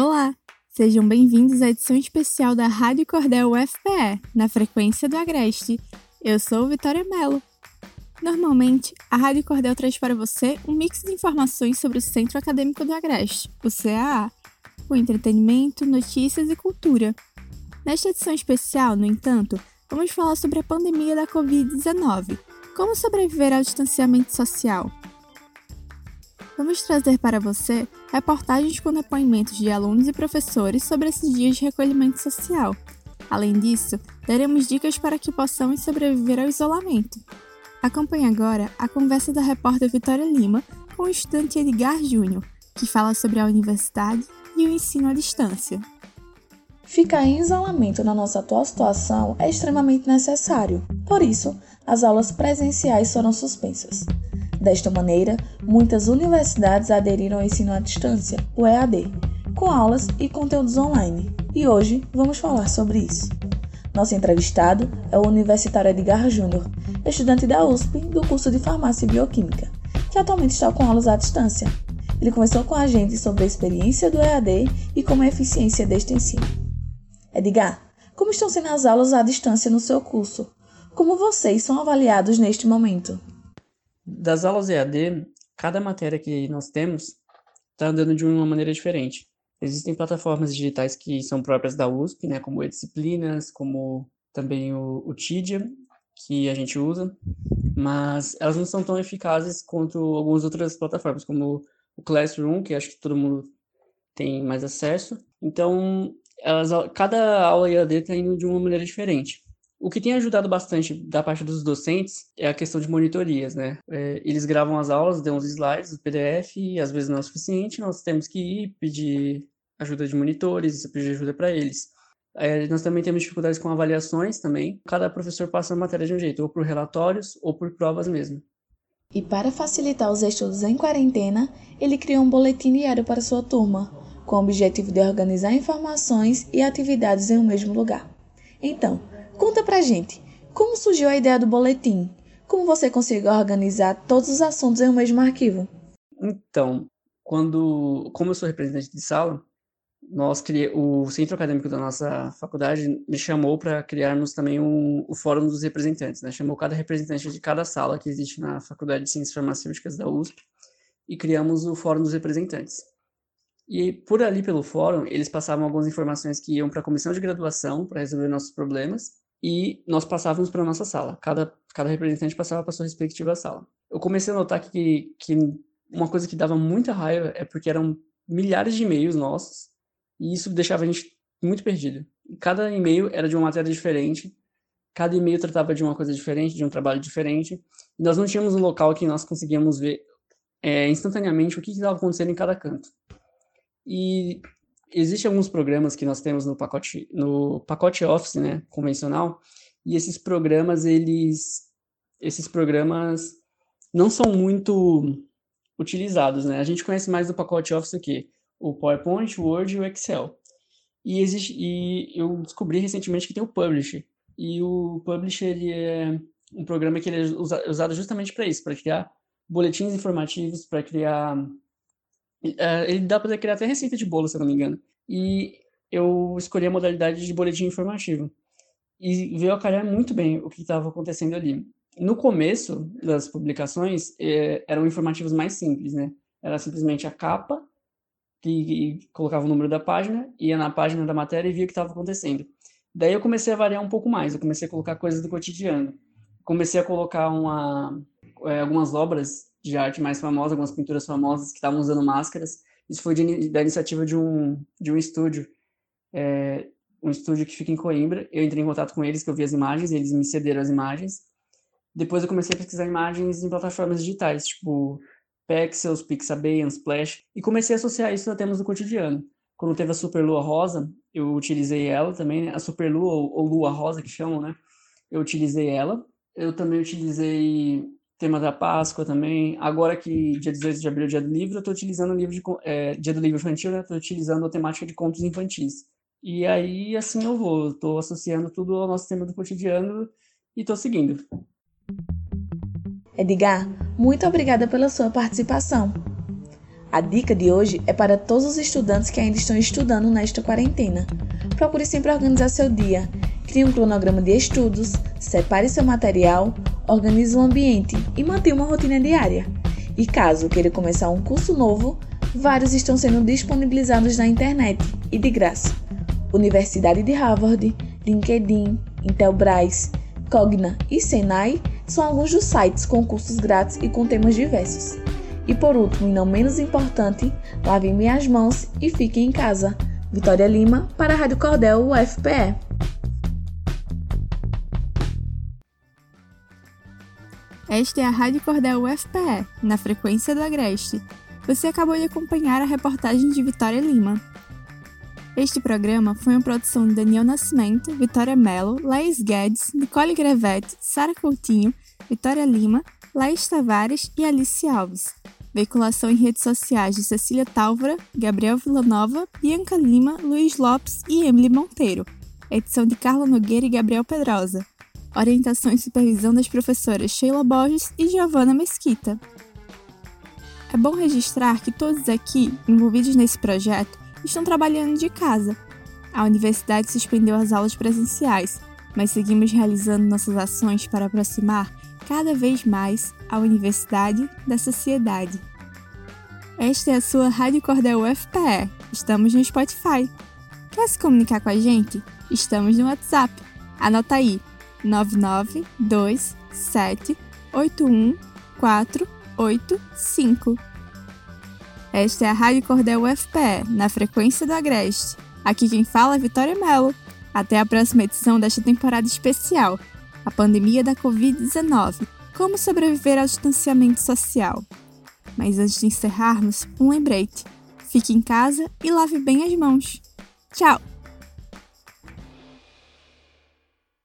Olá, sejam bem-vindos à edição especial da Rádio Cordel UFPE, na frequência do Agreste. Eu sou Vitória Mello. Normalmente, a Rádio Cordel traz para você um mix de informações sobre o Centro Acadêmico do Agreste, o CAA, com entretenimento, notícias e cultura. Nesta edição especial, no entanto, vamos falar sobre a pandemia da Covid-19, como sobreviver ao distanciamento social. Vamos trazer para você reportagens com depoimentos de alunos e professores sobre esses dias de recolhimento social. Além disso, daremos dicas para que possamos sobreviver ao isolamento. Acompanhe agora a conversa da repórter Vitória Lima com o estudante Edgar Júnior, que fala sobre a universidade e o ensino à distância. Ficar em isolamento na nossa atual situação é extremamente necessário. Por isso, as aulas presenciais foram suspensas. Desta maneira, muitas universidades aderiram ao ensino à distância, o EAD, com aulas e conteúdos online. E hoje vamos falar sobre isso. Nosso entrevistado é o universitário Edgar Júnior, estudante da USP do curso de Farmácia e Bioquímica, que atualmente está com aulas à distância. Ele conversou com a gente sobre a experiência do EAD e como é a eficiência deste ensino. Edgar, como estão sendo as aulas à distância no seu curso? Como vocês são avaliados neste momento? Das aulas EAD, cada matéria que nós temos está andando de uma maneira diferente. Existem plataformas digitais que são próprias da USP, né, como e-disciplinas, como também o, o Tidia, que a gente usa, mas elas não são tão eficazes quanto algumas outras plataformas, como o Classroom, que acho que todo mundo tem mais acesso. Então, elas, cada aula EAD está indo de uma maneira diferente. O que tem ajudado bastante da parte dos docentes é a questão de monitorias, né? É, eles gravam as aulas, dão os slides, o PDF, e às vezes não é o suficiente, nós temos que ir pedir ajuda de monitores, pedir ajuda para eles. É, nós também temos dificuldades com avaliações também. Cada professor passa a matéria de um jeito, ou por relatórios ou por provas mesmo. E para facilitar os estudos em quarentena, ele criou um boletim diário para sua turma, com o objetivo de organizar informações e atividades em um mesmo lugar. Então, Conta pra gente, como surgiu a ideia do boletim? Como você conseguiu organizar todos os assuntos em um mesmo arquivo? Então, quando, como eu sou representante de sala, nós criei, o centro acadêmico da nossa faculdade me chamou para criarmos também um, o fórum dos representantes, né? Chamou cada representante de cada sala que existe na Faculdade de Ciências Farmacêuticas da USP e criamos o fórum dos representantes. E por ali pelo fórum, eles passavam algumas informações que iam para a comissão de graduação para resolver nossos problemas e nós passávamos para nossa sala. Cada, cada representante passava para sua respectiva sala. Eu comecei a notar que, que uma coisa que dava muita raiva é porque eram milhares de e-mails nossos e isso deixava a gente muito perdido. Cada e-mail era de uma matéria diferente, cada e-mail tratava de uma coisa diferente, de um trabalho diferente. E nós não tínhamos um local que nós conseguíamos ver é, instantaneamente o que estava acontecendo em cada canto. E existem alguns programas que nós temos no pacote no pacote Office, né, convencional, e esses programas eles esses programas não são muito utilizados, né? A gente conhece mais do pacote Office o que o PowerPoint, o Word e o Excel. E existe e eu descobri recentemente que tem o Publisher. E o Publisher ele é um programa que ele é usado justamente para isso, para criar boletins informativos, para criar é, ele dá para criar até receita de bolo, se eu não me engano. E eu escolhi a modalidade de boletim informativo. E veio a calhar muito bem o que estava acontecendo ali. No começo das publicações, é, eram informativos mais simples, né? Era simplesmente a capa, que, que colocava o número da página, ia na página da matéria e via o que estava acontecendo. Daí eu comecei a variar um pouco mais, eu comecei a colocar coisas do cotidiano. Comecei a colocar uma, é, algumas obras de arte mais famosa, algumas pinturas famosas que estavam usando máscaras. Isso foi de, da iniciativa de um, de um estúdio, é, um estúdio que fica em Coimbra. Eu entrei em contato com eles, que eu vi as imagens, eles me cederam as imagens. Depois eu comecei a pesquisar imagens em plataformas digitais, tipo Pexels, Pixabay, Unsplash, e comecei a associar isso a temas do cotidiano. Quando teve a Super Lua Rosa, eu utilizei ela também, né? a Super Lua, ou, ou Lua Rosa, que chamam, né? Eu utilizei ela. Eu também utilizei tema da Páscoa também. Agora que dia 18 de abril é dia do livro, eu estou utilizando o livro de é, dia do livro infantil, né? Estou utilizando a temática de contos infantis. E aí assim eu vou, estou associando tudo ao nosso tema do cotidiano e estou seguindo. Edgar, muito obrigada pela sua participação. A dica de hoje é para todos os estudantes que ainda estão estudando nesta quarentena. Procure sempre organizar seu dia, crie um cronograma de estudos, separe seu material, organize o ambiente e mantenha uma rotina diária. E caso queira começar um curso novo, vários estão sendo disponibilizados na internet e de graça. Universidade de Harvard, LinkedIn, Intelbras, Cogna e Senai são alguns dos sites com cursos grátis e com temas diversos. E por último, e não menos importante, lavem minhas mãos e fiquem em casa. Vitória Lima, para a Rádio Cordel UFPE. Esta é a Rádio Cordel UFPE, na frequência do Agreste. Você acabou de acompanhar a reportagem de Vitória Lima. Este programa foi uma produção de Daniel Nascimento, Vitória Mello, Laís Guedes, Nicole Grevete, Sara Coutinho, Vitória Lima, Laís Tavares e Alice Alves. Veiculação em redes sociais de Cecília Tálvora, Gabriel Villanova, Bianca Lima, Luiz Lopes e Emily Monteiro. Edição de Carla Nogueira e Gabriel Pedrosa. Orientação e supervisão das professoras Sheila Borges e Giovanna Mesquita. É bom registrar que todos aqui, envolvidos nesse projeto, estão trabalhando de casa. A universidade suspendeu as aulas presenciais, mas seguimos realizando nossas ações para aproximar cada vez mais a universidade da sociedade. Esta é a sua Rádio Cordel UFPE. Estamos no Spotify. Quer se comunicar com a gente? Estamos no WhatsApp. Anota aí: 992781485. Esta é a Rádio Cordel UFPE, na frequência do Agreste. Aqui quem fala é Vitória Mello. Até a próxima edição desta temporada especial a pandemia da Covid-19, como sobreviver ao distanciamento social. Mas antes de encerrarmos, um lembrete: fique em casa e lave bem as mãos. Tchau!